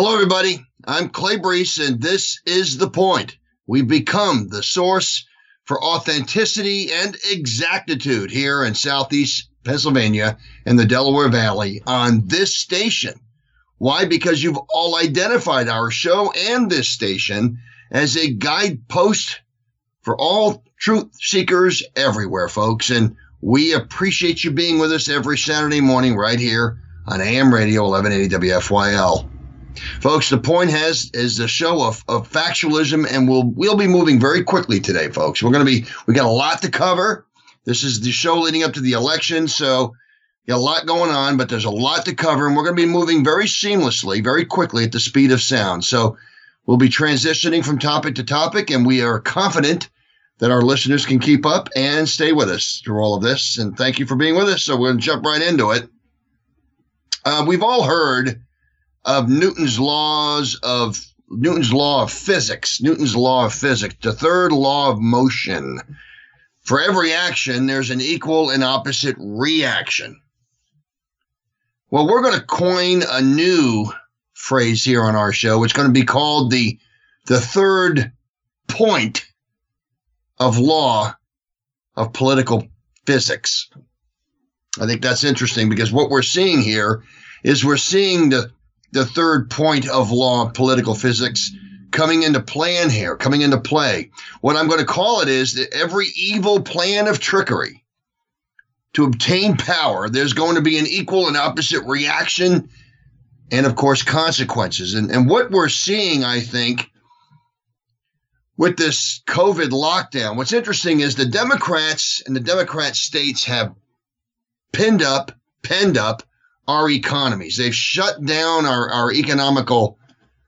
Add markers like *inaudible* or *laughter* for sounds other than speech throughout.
Hello, everybody. I'm Clay Brees, and this is The Point. We've become the source for authenticity and exactitude here in Southeast Pennsylvania and the Delaware Valley on this station. Why? Because you've all identified our show and this station as a guidepost for all truth seekers everywhere, folks. And we appreciate you being with us every Saturday morning right here on AM Radio 1180 WFYL. Folks, the point has is a show of, of factualism, and we'll we'll be moving very quickly today, folks. We're gonna be we got a lot to cover. This is the show leading up to the election, so a lot going on, but there's a lot to cover, and we're gonna be moving very seamlessly, very quickly at the speed of sound. So we'll be transitioning from topic to topic, and we are confident that our listeners can keep up and stay with us through all of this. And thank you for being with us. So we're gonna jump right into it. Uh, we've all heard of Newton's laws of Newton's law of physics, Newton's law of physics, the third law of motion. For every action, there's an equal and opposite reaction. Well, we're going to coin a new phrase here on our show. It's going to be called the the third point of law of political physics. I think that's interesting because what we're seeing here is we're seeing the the third point of law of political physics coming into plan here, coming into play. What I'm going to call it is that every evil plan of trickery to obtain power, there's going to be an equal and opposite reaction and, of course, consequences. And, and what we're seeing, I think, with this COVID lockdown, what's interesting is the Democrats and the Democrat states have pinned up, penned up our economies. They've shut down our, our economical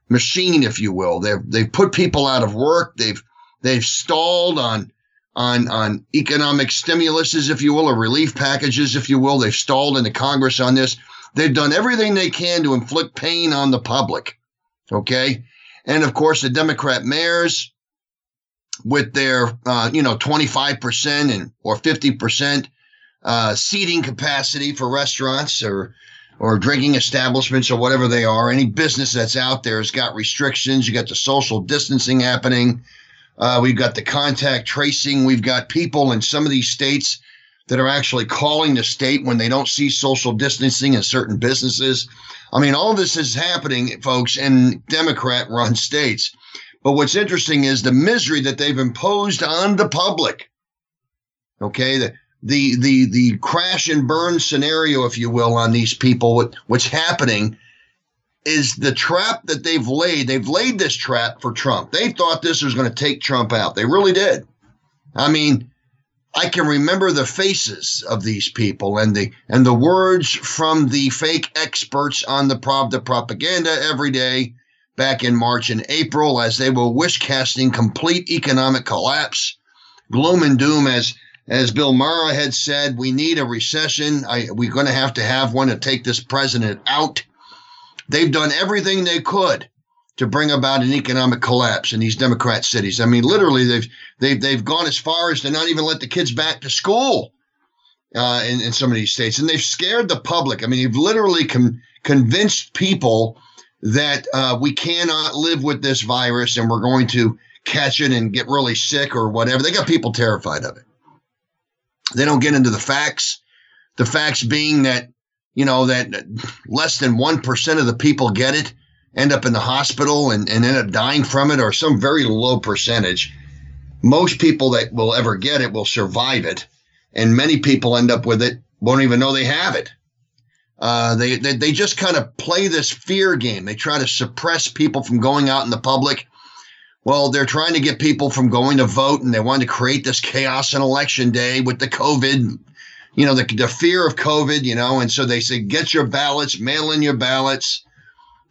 machine, if you will. They've they've put people out of work. They've they've stalled on on on economic stimuluses, if you will, or relief packages, if you will. They've stalled in the Congress on this. They've done everything they can to inflict pain on the public. Okay, and of course the Democrat mayors with their uh, you know 25 percent and or 50 percent uh, seating capacity for restaurants or or drinking establishments or whatever they are. Any business that's out there has got restrictions. You got the social distancing happening. Uh, we've got the contact tracing. We've got people in some of these states that are actually calling the state when they don't see social distancing in certain businesses. I mean, all this is happening, folks, in Democrat run states. But what's interesting is the misery that they've imposed on the public. Okay, the, the the the crash and burn scenario, if you will, on these people. What what's happening is the trap that they've laid. They've laid this trap for Trump. They thought this was going to take Trump out. They really did. I mean, I can remember the faces of these people and the and the words from the fake experts on the Pravda propaganda every day back in March and April as they were wish casting complete economic collapse, gloom and doom as as Bill Maher had said, we need a recession. I, we're going to have to have one to take this president out. They've done everything they could to bring about an economic collapse in these Democrat cities. I mean, literally, they've they've they've gone as far as to not even let the kids back to school uh, in, in some of these states, and they've scared the public. I mean, they've literally convinced people that uh, we cannot live with this virus and we're going to catch it and get really sick or whatever. They got people terrified of it. They don't get into the facts. The facts being that, you know, that less than 1% of the people get it, end up in the hospital and, and end up dying from it, or some very low percentage. Most people that will ever get it will survive it. And many people end up with it, won't even know they have it. Uh, they, they, they just kind of play this fear game. They try to suppress people from going out in the public well, they're trying to get people from going to vote and they want to create this chaos on election day with the COVID, you know, the, the fear of COVID, you know, and so they say, get your ballots, mail in your ballots.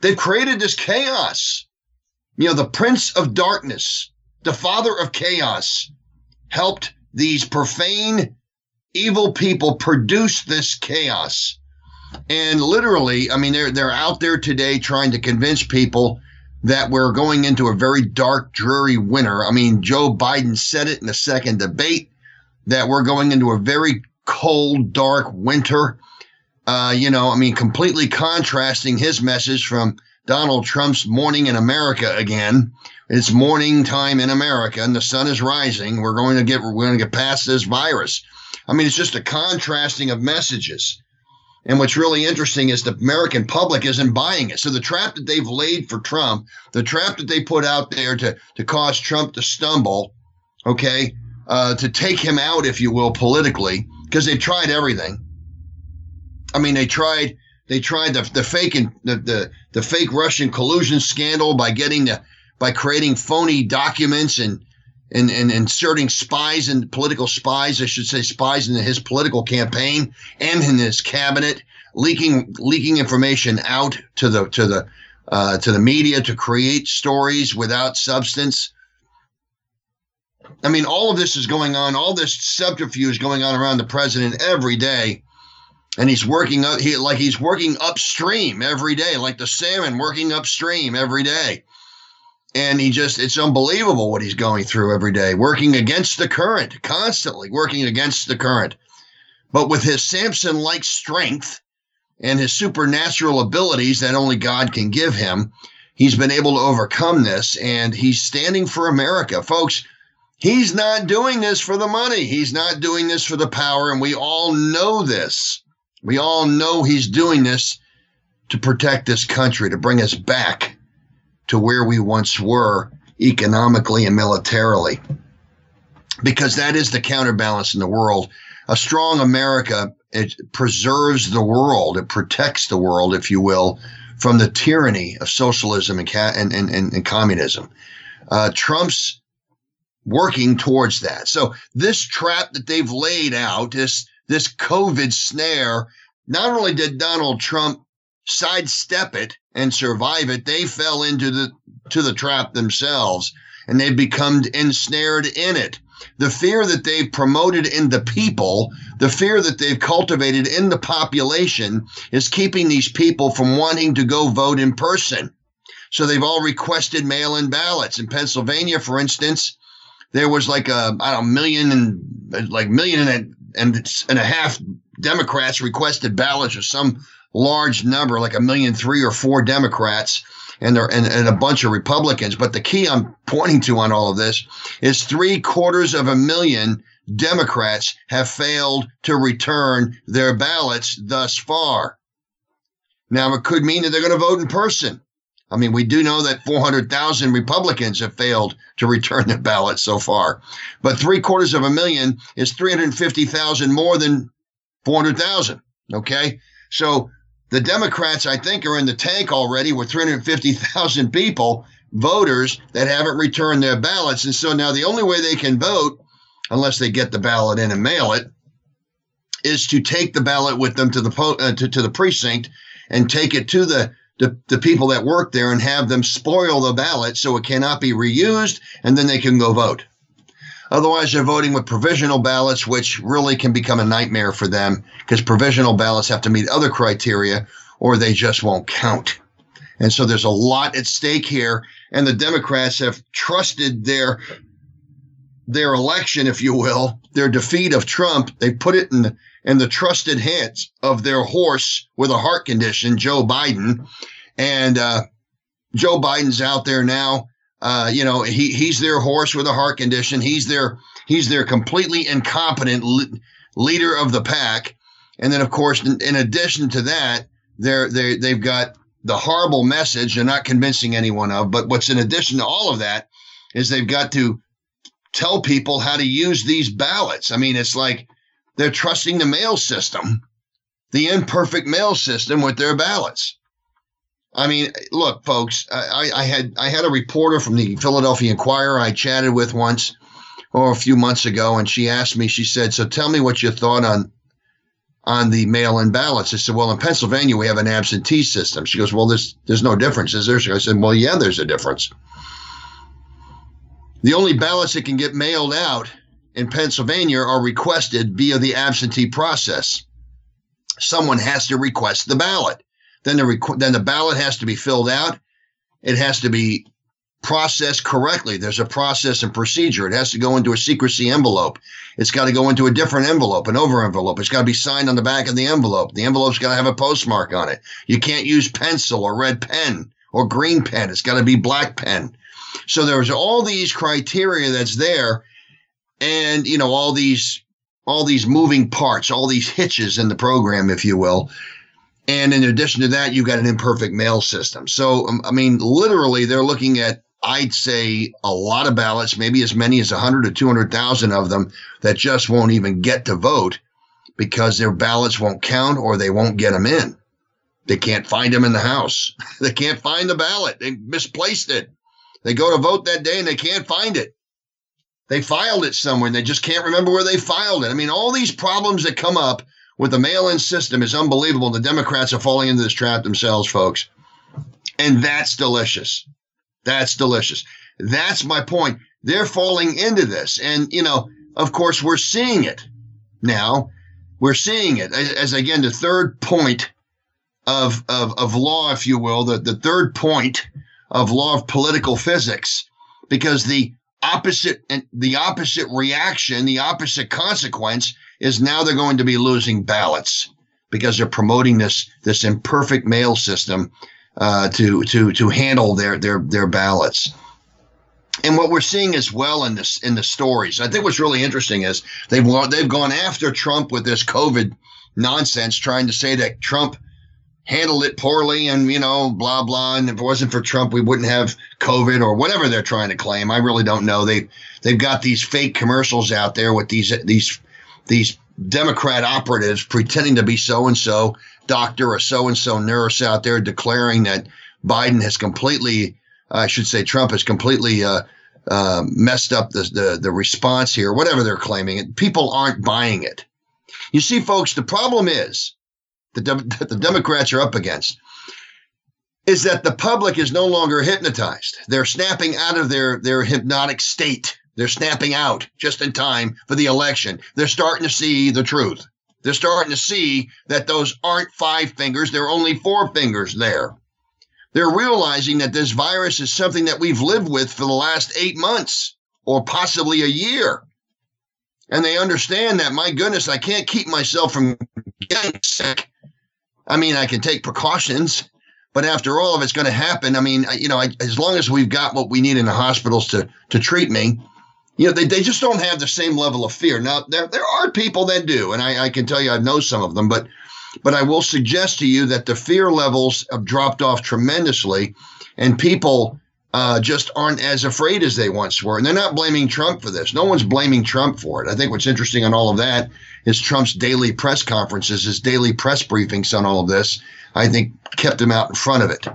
They've created this chaos. You know, the prince of darkness, the father of chaos, helped these profane, evil people produce this chaos. And literally, I mean, they're, they're out there today trying to convince people that we're going into a very dark, dreary winter. I mean, Joe Biden said it in the second debate that we're going into a very cold, dark winter. Uh, you know, I mean, completely contrasting his message from Donald Trump's morning in America again. It's morning time in America, and the sun is rising. We're going to get we're going to get past this virus. I mean, it's just a contrasting of messages. And what's really interesting is the American public isn't buying it. So the trap that they've laid for Trump, the trap that they put out there to to cause Trump to stumble, okay, uh, to take him out, if you will, politically, because they've tried everything. I mean, they tried they tried the the fake and the, the the fake Russian collusion scandal by getting the by creating phony documents and and, and inserting spies and political spies, I should say spies into his political campaign and in his cabinet, leaking leaking information out to the to the uh, to the media to create stories without substance. I mean, all of this is going on. All this subterfuge going on around the president every day, and he's working up. He like he's working upstream every day, like the salmon working upstream every day and he just it's unbelievable what he's going through every day working against the current constantly working against the current. But with his samson like strength and his supernatural abilities that only god can give him he's been able to overcome this and he's standing for america. Folks he's not doing this for the money. He's not doing this for the power and we all know this. We all know he's doing this to protect this country to bring us back to where we once were economically and militarily. Because that is the counterbalance in the world. A strong America, it preserves the world, it protects the world, if you will, from the tyranny of socialism and, and, and, and communism. Uh, Trump's working towards that. So this trap that they've laid out, this this COVID snare, not only did Donald Trump sidestep it and survive it, they fell into the to the trap themselves and they become ensnared in it. The fear that they've promoted in the people, the fear that they've cultivated in the population is keeping these people from wanting to go vote in person. So they've all requested mail-in ballots. In Pennsylvania, for instance, there was like a I don't million and like million and a, and a half Democrats requested ballots or some large number, like a million three or four Democrats and there and, and a bunch of Republicans. But the key I'm pointing to on all of this is three quarters of a million Democrats have failed to return their ballots thus far. Now, it could mean that they're going to vote in person. I mean, we do know that 400,000 Republicans have failed to return their ballots so far. But three quarters of a million is 350,000 more than 400,000. Okay. So the Democrats, I think, are in the tank already with 350,000 people, voters that haven't returned their ballots. And so now the only way they can vote, unless they get the ballot in and mail it, is to take the ballot with them to the uh, to, to the precinct and take it to the, the the people that work there and have them spoil the ballot so it cannot be reused, and then they can go vote. Otherwise, they're voting with provisional ballots, which really can become a nightmare for them because provisional ballots have to meet other criteria or they just won't count. And so there's a lot at stake here. And the Democrats have trusted their their election, if you will, their defeat of Trump. They put it in in the trusted hands of their horse with a heart condition, Joe Biden. And uh, Joe Biden's out there now uh, you know, he he's their horse with a heart condition. He's their he's their completely incompetent leader of the pack. And then, of course, in, in addition to that, they're they they've got the horrible message they're not convincing anyone of. But what's in addition to all of that is they've got to tell people how to use these ballots. I mean, it's like they're trusting the mail system, the imperfect mail system with their ballots. I mean, look, folks, I, I, had I had a reporter from the Philadelphia Inquirer I chatted with once or oh, a few months ago, and she asked me, she said, So tell me what you thought on on the mail-in ballots. I said, Well, in Pennsylvania we have an absentee system. She goes, Well, there's there's no difference, is there? I said, Well, yeah, there's a difference. The only ballots that can get mailed out in Pennsylvania are requested via the absentee process. Someone has to request the ballot. Then the requ- then the ballot has to be filled out. It has to be processed correctly. There's a process and procedure. It has to go into a secrecy envelope. It's got to go into a different envelope, an over envelope. It's got to be signed on the back of the envelope. The envelope's got to have a postmark on it. You can't use pencil or red pen or green pen. It's got to be black pen. So there's all these criteria that's there, and you know all these all these moving parts, all these hitches in the program, if you will. And in addition to that, you've got an imperfect mail system. So um, I mean, literally, they're looking at I'd say a lot of ballots, maybe as many as 100 to 200,000 of them that just won't even get to vote because their ballots won't count or they won't get them in. They can't find them in the house. *laughs* they can't find the ballot. They misplaced it. They go to vote that day and they can't find it. They filed it somewhere and they just can't remember where they filed it. I mean, all these problems that come up with the mail in system is unbelievable. The Democrats are falling into this trap themselves, folks. And that's delicious. That's delicious. That's my point. They're falling into this. And, you know, of course, we're seeing it now. We're seeing it as, as again, the third point of, of, of law, if you will, the, the third point of law of political physics, because the opposite and the opposite reaction, the opposite consequence is now they're going to be losing ballots because they're promoting this this imperfect mail system uh, to to to handle their their their ballots. And what we're seeing as well in this in the stories, I think what's really interesting is they've they've gone after Trump with this COVID nonsense, trying to say that Trump handled it poorly and you know blah blah. And if it wasn't for Trump we wouldn't have covid or whatever they're trying to claim. I really don't know. They they've got these fake commercials out there with these these these democrat operatives pretending to be so and so doctor or so and so nurse out there declaring that Biden has completely I should say Trump has completely uh, uh, messed up the, the the response here whatever they're claiming. People aren't buying it. You see folks the problem is the, *laughs* that the Democrats are up against is that the public is no longer hypnotized. They're snapping out of their, their hypnotic state. They're snapping out just in time for the election. They're starting to see the truth. They're starting to see that those aren't five fingers, they're only four fingers there. They're realizing that this virus is something that we've lived with for the last eight months or possibly a year. And they understand that, my goodness, I can't keep myself from getting sick I mean, I can take precautions, but after all, if it's going to happen, I mean, you know, I, as long as we've got what we need in the hospitals to to treat me, you know, they, they just don't have the same level of fear. Now, there there are people that do, and I, I can tell you I know some of them, but but I will suggest to you that the fear levels have dropped off tremendously, and people uh, just aren't as afraid as they once were. And they're not blaming Trump for this. No one's blaming Trump for it. I think what's interesting on all of that is Trump's daily press conferences, his daily press briefings on all of this, I think kept him out in front of it.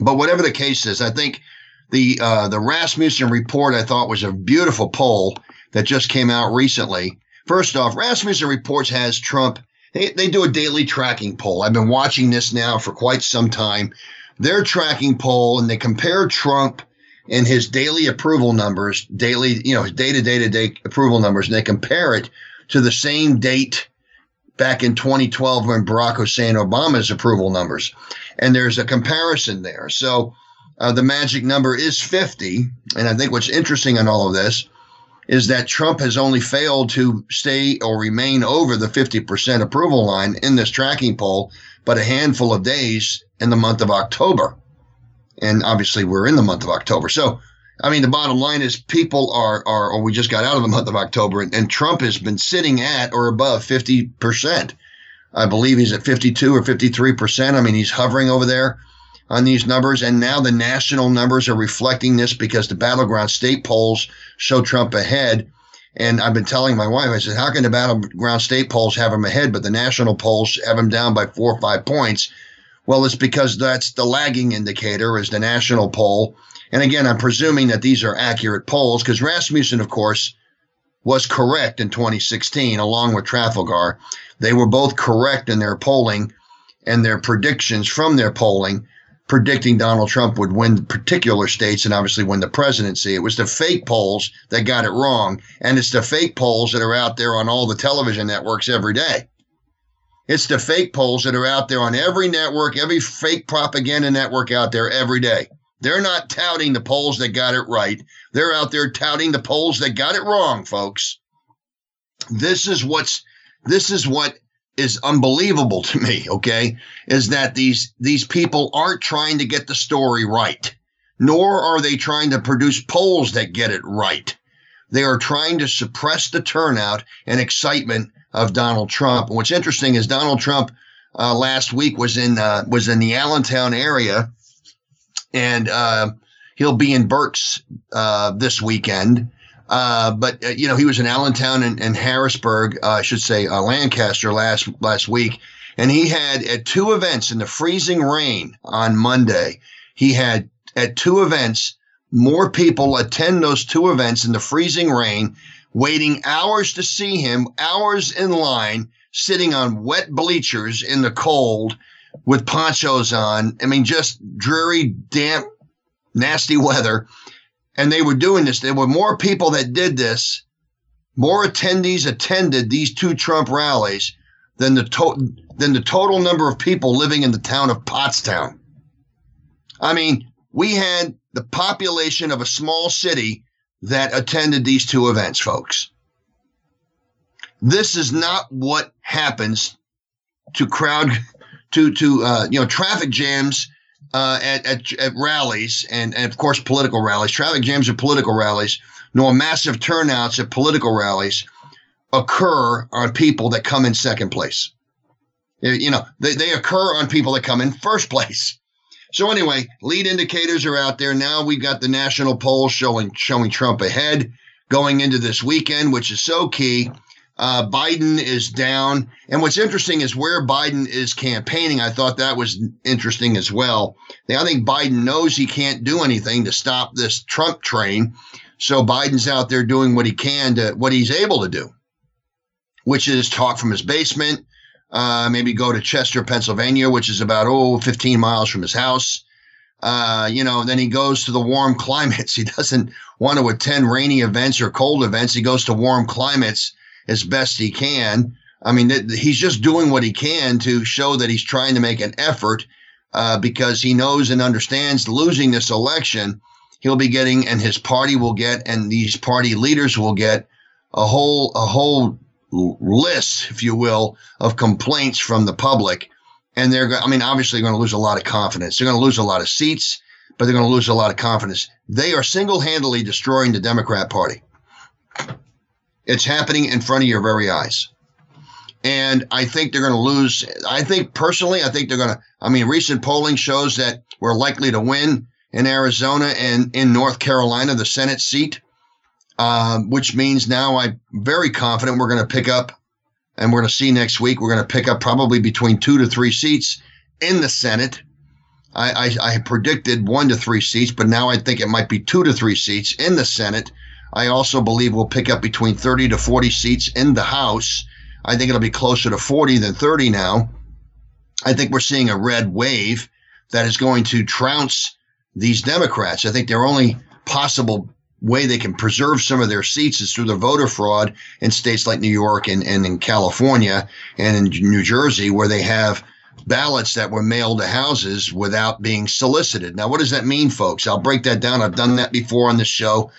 But whatever the case is, I think the uh, the Rasmussen report I thought was a beautiful poll that just came out recently. First off, Rasmussen reports has Trump. They, they do a daily tracking poll. I've been watching this now for quite some time their tracking poll and they compare Trump and his daily approval numbers, daily, you know, his day to day to day approval numbers, and they compare it to the same date back in 2012 when Barack Hussein Obama's approval numbers. And there's a comparison there. So uh, the magic number is 50. And I think what's interesting in all of this is that Trump has only failed to stay or remain over the 50% approval line in this tracking poll, but a handful of days in the month of October. And obviously, we're in the month of October. So, I mean, the bottom line is people are, are or we just got out of the month of October, and, and Trump has been sitting at or above 50%. I believe he's at 52 or 53%. I mean, he's hovering over there on these numbers. And now the national numbers are reflecting this because the battleground state polls show Trump ahead. And I've been telling my wife, I said, how can the battleground state polls have him ahead, but the national polls have him down by four or five points? Well, it's because that's the lagging indicator is the national poll. And again, I'm presuming that these are accurate polls because Rasmussen, of course, was correct in 2016 along with Trafalgar. They were both correct in their polling and their predictions from their polling predicting Donald Trump would win particular states and obviously win the presidency. It was the fake polls that got it wrong. And it's the fake polls that are out there on all the television networks every day. It's the fake polls that are out there on every network, every fake propaganda network out there every day. They're not touting the polls that got it right. They're out there touting the polls that got it wrong, folks. This is what's this is what is unbelievable to me, okay, is that these these people aren't trying to get the story right, nor are they trying to produce polls that get it right. They are trying to suppress the turnout and excitement of Donald Trump. And what's interesting is Donald Trump uh, last week was in uh, was in the Allentown area, and uh, he'll be in Berks uh, this weekend. Uh, but uh, you know he was in Allentown and, and Harrisburg, I should say Lancaster last last week, and he had at two events in the freezing rain on Monday. He had at two events more people attend those two events in the freezing rain, waiting hours to see him, hours in line, sitting on wet bleachers in the cold with ponchos on. I mean, just dreary, damp, nasty weather. And they were doing this. There were more people that did this, more attendees attended these two Trump rallies than the, to- than the total number of people living in the town of Pottstown. I mean, we had the population of a small city that attended these two events, folks. This is not what happens to crowd *laughs* to to uh, you know traffic jams uh, at, at, at rallies and, and of course political rallies. Traffic jams at political rallies, nor massive turnouts at political rallies occur on people that come in second place. You know, they, they occur on people that come in first place. So anyway, lead indicators are out there now. We've got the national polls showing showing Trump ahead going into this weekend, which is so key. Uh, Biden is down, and what's interesting is where Biden is campaigning. I thought that was interesting as well. I think Biden knows he can't do anything to stop this Trump train, so Biden's out there doing what he can to what he's able to do, which is talk from his basement, uh, maybe go to Chester, Pennsylvania, which is about, oh, 15 miles from his house. Uh, you know, then he goes to the warm *laughs* climates. He doesn't want to attend rainy events or cold events. He goes to warm climates as best he can. I mean, he's just doing what he can to show that he's trying to make an effort uh, because he knows and understands losing this election, he'll be getting, and his party will get, and these party leaders will get a whole a whole list, if you will, of complaints from the public. And they're, I mean, obviously going to lose a lot of confidence. They're going to lose a lot of seats, but they're going to lose a lot of confidence. They are single handedly destroying the Democrat Party. It's happening in front of your very eyes. And I think they're going to lose. I think personally, I think they're going to, I mean, recent polling shows that we're likely to win in Arizona and in North Carolina, the Senate seat um, which means now I'm very confident we're going to pick up, and we're going to see next week, we're going to pick up probably between two to three seats in the Senate. I, I, I predicted one to three seats, but now I think it might be two to three seats in the Senate. I also believe we'll pick up between 30 to 40 seats in the House. I think it'll be closer to 40 than 30 now. I think we're seeing a red wave that is going to trounce these Democrats. I think their only possible way they can preserve some of their seats is through the voter fraud in states like New York and, and in California and in New Jersey, where they have ballots that were mailed to houses without being solicited. Now, what does that mean, folks? I'll break that down. I've done that before on this show.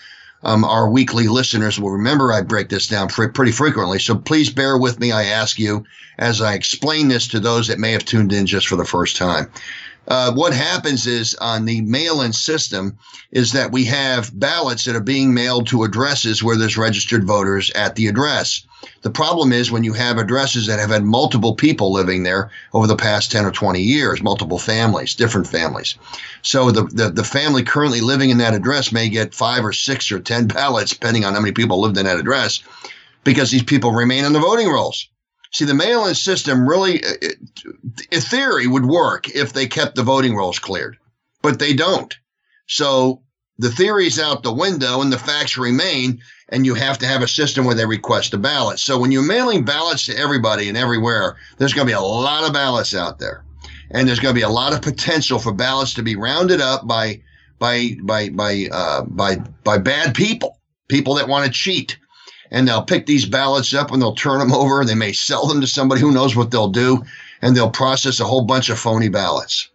Um, our weekly listeners will remember I break this down pretty frequently. So please bear with me. I ask you as I explain this to those that may have tuned in just for the first time uh, what happens is on the mail-in system is that we have ballots that are being mailed to addresses where there's registered voters at the address. The problem is when you have addresses that have had multiple people living there over the past 10 or 20 years, multiple families, different families. So the, the, the family currently living in that address may get five or six or 10 *laughs* ballots, depending on how many people lived in that address, because these people remain on the voting rolls. See, the mail in system really, uh, in theory, would work if they kept the voting rolls cleared, but they don't. So the theory's out the window and the facts remain, and you have to have a system where they request a ballot. So when you're mailing ballots to everybody and everywhere, there's going to be a lot of ballots out there. And there's going to be a lot of potential for ballots to be rounded up by by by by uh, by by bad people, people that want to cheat and they'll pick these ballots up and they'll turn them over. They may sell them to somebody who knows what they'll do, and they'll process a whole bunch of phony ballots.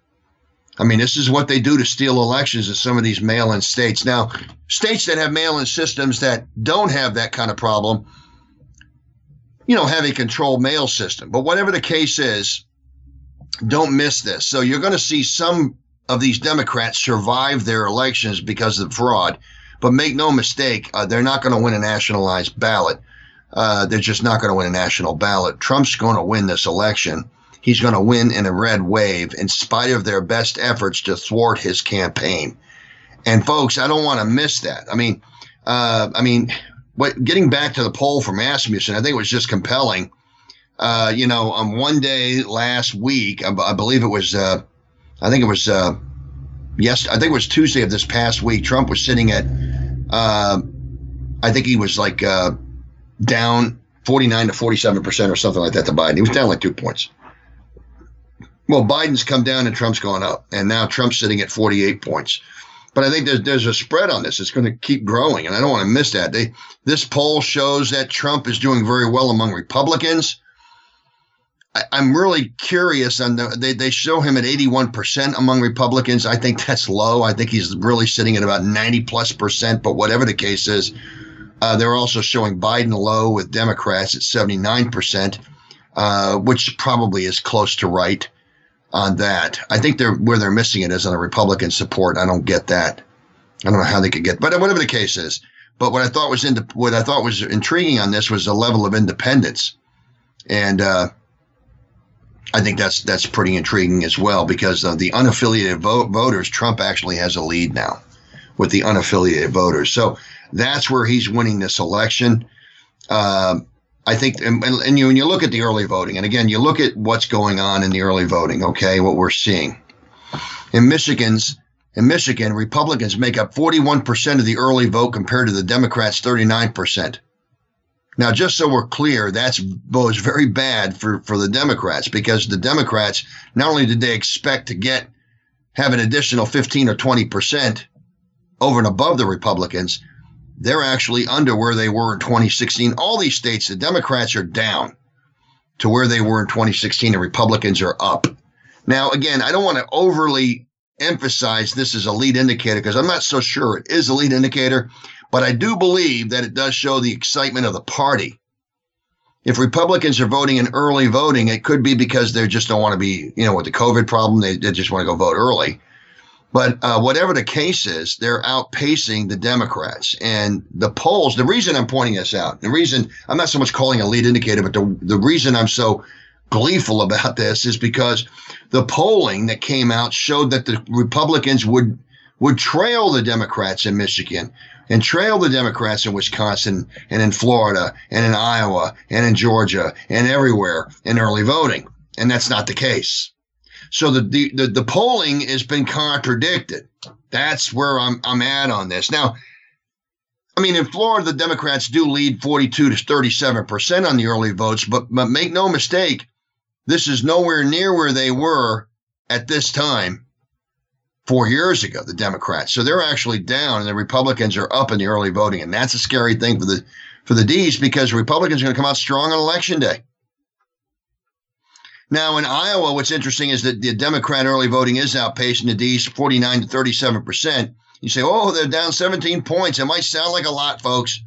I mean, this is what they do to steal elections in some of these mail in states. Now, states that have mail in systems that don't have that kind of problem, you know, have a controlled mail system. But whatever the case is, don't miss this. So you're going to see some of these Democrats survive their elections because of fraud. But make no mistake, uh, they're not going to win a nationalized ballot. Uh, they're just not going to win a national ballot. Trump's going to win this election. He's going to win in a red wave in spite of their best efforts to thwart his campaign. And folks, I don't want to miss that. I mean, uh, I mean, what, getting back to the poll from Rasmussen, I think it was just compelling. Uh, you know, on one day last week, I, believe it was, uh, I think it was, uh, yes, I think it was Tuesday of this past week. Trump was sitting at, uh, I think he was like uh, down 49 to 47 percent or something like that to Biden. He was down like two points. Well, Biden's come down and Trump's gone up, and now Trump's sitting at 48 points. But I think there's there's a spread on this. It's going to keep growing, and I don't want to miss that. They, this poll shows that Trump is doing very well among Republicans. I, am really curious on the, they they show him at 81% among Republicans. I think that's low. I think he's really sitting at about 90 plus percent. But whatever the case is, uh, they're also showing Biden low with Democrats at 79%, uh, which probably is close to right on that. I think they're where they're missing it is on the Republican support. I don't get that. I don't know how they could get, but whatever the case is. But what I thought was in, what I thought was intriguing on this was the level of independence, and uh, I think that's that's pretty intriguing as well because of the unaffiliated vote, voters. Trump actually has a lead now with the unaffiliated voters, so that's where he's winning this election. Uh, I think, and, and you, when you look at the early voting, and again, you look at what's going on in the early voting, okay, what we're seeing. In Michigan's, in Michigan, Republicans make up 41% of the early vote compared to the Democrats' 39%. Now, just so we're clear, that's bodes very bad for, for the Democrats because the Democrats, not only did they expect to get, have an additional 15 or 20% over and above the Republicans, they're actually under where they were in 2016. All these states, the Democrats are down to where they were in 2016, and Republicans are up. Now, again, I don't want to overly emphasize this as a lead indicator because I'm not so sure it is a lead indicator, but I do believe that it does show the excitement of the party. If Republicans are voting in early voting, it could be because they just don't want to be, you know, with the COVID problem, they, they just want to go vote early. But uh, whatever the case is, they're outpacing the Democrats. And the polls, the reason I'm pointing this out, the reason I'm not so much calling a lead indicator, but the, the reason I'm so gleeful about this is because the polling that came out showed that the Republicans would would trail the Democrats in Michigan and trail the Democrats in Wisconsin and in Florida and in Iowa and in Georgia and everywhere in early voting. And that's not the case. So the, the, the, polling has been contradicted. That's where I'm, I'm at on this. Now, I mean, in Florida, the Democrats do lead 42 to 37% on the early votes, but, but make no mistake, this is nowhere near where they were at this time four years ago, the Democrats. So they're actually down and the Republicans are up in the early voting. And that's a scary thing for the for the D's because Republicans are going to come out strong on election day. Now, in Iowa, what's interesting is that the Democrat early voting is outpacing the D's 49 to 37 percent. You say, oh, they're down 17 points. It might sound like a lot, folks.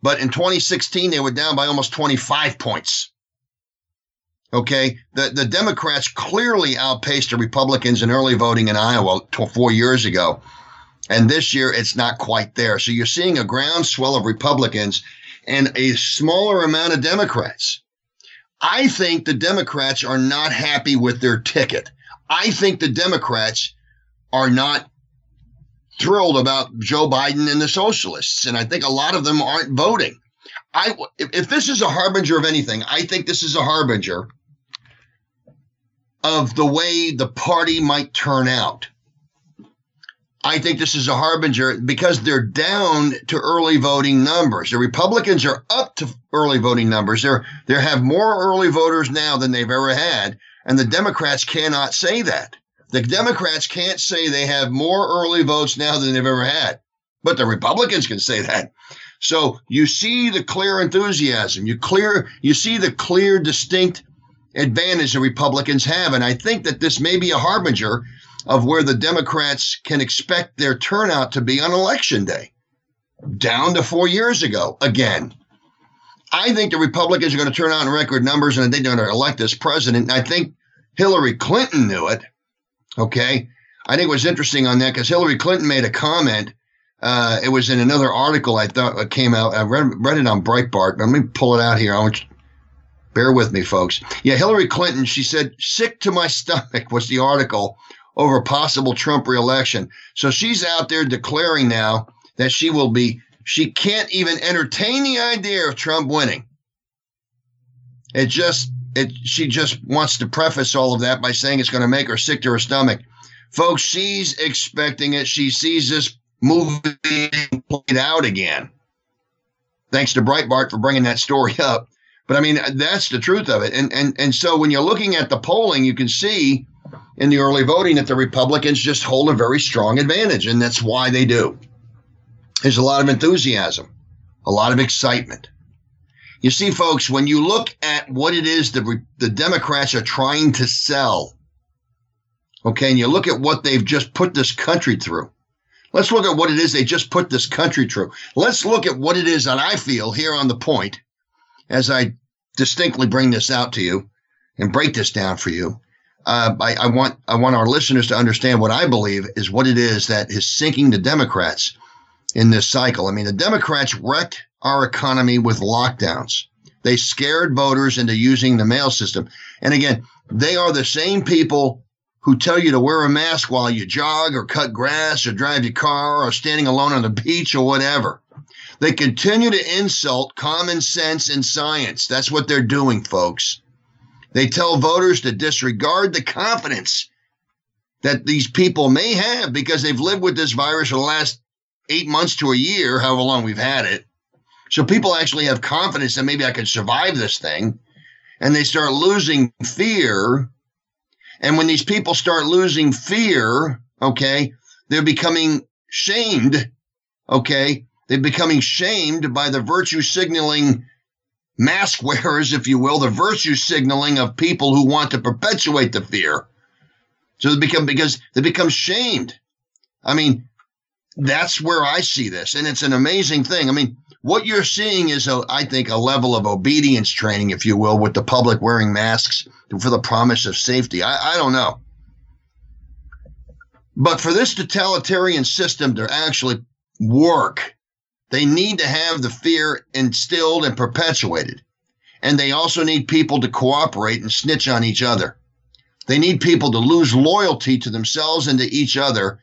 But in 2016, they were down by almost 25 points. Okay. The, the Democrats clearly outpaced the Republicans in early voting in Iowa four years ago. And this year, it's not quite there. So you're seeing a groundswell of Republicans and a smaller amount of Democrats. I think the Democrats are not happy with their ticket. I think the Democrats are not thrilled about Joe Biden and the socialists. And I think a lot of them aren't voting. I, if, if this is a harbinger of anything, I think this is a harbinger of the way the party might turn out. I think this is a harbinger because they're down to early voting numbers. The Republicans are up to early voting numbers. They're they have more early voters now than they've ever had, and the Democrats cannot say that. The Democrats can't say they have more early votes now than they've ever had, but the Republicans can say that. So you see the clear enthusiasm. You clear you see the clear distinct advantage the Republicans have, and I think that this may be a harbinger of where the Democrats can expect their turnout to be on election day, down to four years ago again. I think the Republicans are going to turn out in record numbers and I think they're going to elect this president. I think Hillary Clinton knew it. Okay. I think it was interesting on that because Hillary Clinton made a comment. Uh, it was in another article I thought it came out. I read, read it on Breitbart. Let me pull it out here. I want you, bear with me, folks. Yeah, Hillary Clinton, she said, sick to my *laughs* stomach was the article over possible Trump reelection. So she's out there declaring now that she will be, she can't even entertain the idea of Trump winning. It just, it, she just wants to preface all of that by saying it's going to make her sick to her stomach. Folks, she's expecting it. She sees this movie played out again. Thanks to Breitbart for bringing that story up. But I mean, that's the truth of it. And and and so when you're looking at the polling, you can see in the early voting that the Republicans just hold a very strong advantage, and that's why they do. There's a lot of enthusiasm, a lot of excitement. You see, folks, when you look at what it is the the Democrats are trying to sell, okay, and you look at what they've just put this country through. Let's look at what it is they just put this country through. Let's look at what it is that I feel here on the point as I distinctly bring this out to you and break this down for you. Uh, I, I, want I want our listeners to understand what I believe is what it is that is sinking the Democrats in this cycle. I mean, the Democrats wrecked our economy with lockdowns. They scared voters into using the mail system. And again, they are the same people who tell you to wear a mask while you jog or cut grass or drive your car or standing alone on the beach or whatever. They continue to insult common sense and science. That's what they're doing, folks. They tell voters to disregard the confidence that these people may have because they've lived with this virus for the last eight months to a year, however long we've had it. So people actually have confidence that maybe I can survive this thing. And they start losing fear. And when these people start losing fear, okay, they're becoming shamed, okay, they're becoming shamed by the virtue signaling mask wearers, if you will, the virtue signaling of people who want to perpetuate the fear. So they become because they become shamed. I mean, that's where I see this, and it's an amazing thing. I mean, what you're seeing is, a, I think, a level of obedience training, if you will, with the public wearing masks for the promise of safety. I, I don't know. But for this totalitarian system to actually work, they need to have the fear instilled and perpetuated. And they also need people to cooperate and snitch on each other. They need people to lose loyalty to themselves and to each other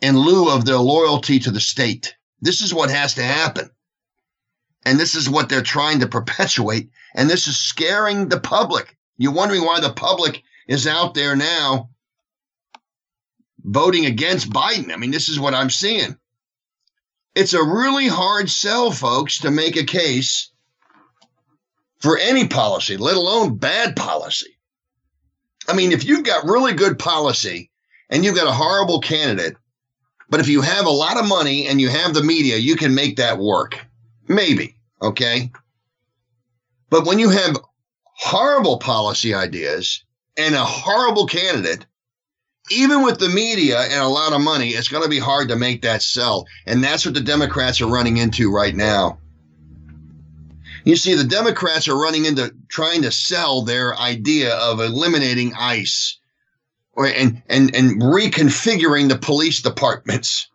in lieu of their loyalty to the state. This is what has to happen. And this is what they're trying to perpetuate. And this is scaring the public. You're wondering why the public is out there now voting against Biden. I mean, this is what I'm seeing. It's a really hard sell, folks, to make a case for any policy, let alone bad policy. I mean, if you've got really good policy and you've got a horrible candidate, but if you have a lot of money and you have the media, you can make that work. Maybe. Okay. But when you have horrible policy ideas and a horrible candidate, even with the media and a lot of money, it's going to be hard to make that sell. And that's what the Democrats are running into right now. You see, the Democrats are running into trying to sell their idea of eliminating ICE or, and, and, and reconfiguring the police departments.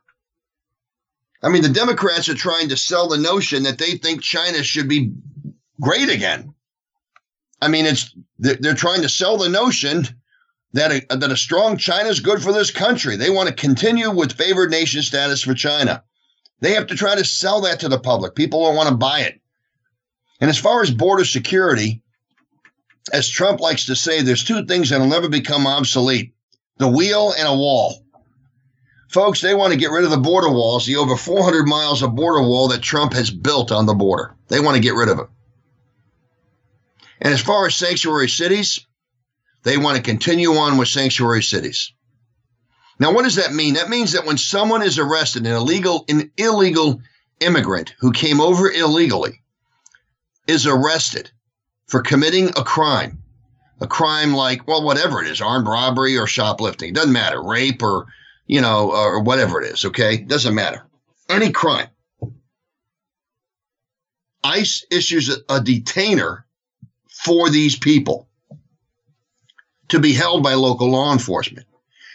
I mean, the Democrats are trying to sell the notion that they think China should be great again. I mean, it's they're trying to sell the notion that a, that a strong China is good for this country. They want to continue with favored nation status for China. They have to try to sell that to the public. People don't want to buy it. And as far as border security, as Trump likes to say, there's two things that'll never become obsolete the wheel and a wall. Folks, they want to get rid of the border walls, the over 400 miles of border wall that Trump has built on the border. They want to get rid of it. And as far as sanctuary cities, they want to continue on with sanctuary cities. Now, what does that mean? That means that when someone is arrested, an illegal, an illegal immigrant who came over illegally is arrested for committing a crime, a crime like, well, whatever it is, armed robbery or shoplifting, it doesn't matter, rape or, you know, or whatever it is, okay? Doesn't matter. Any crime. ICE issues a, a detainer for these people to be held by local law enforcement.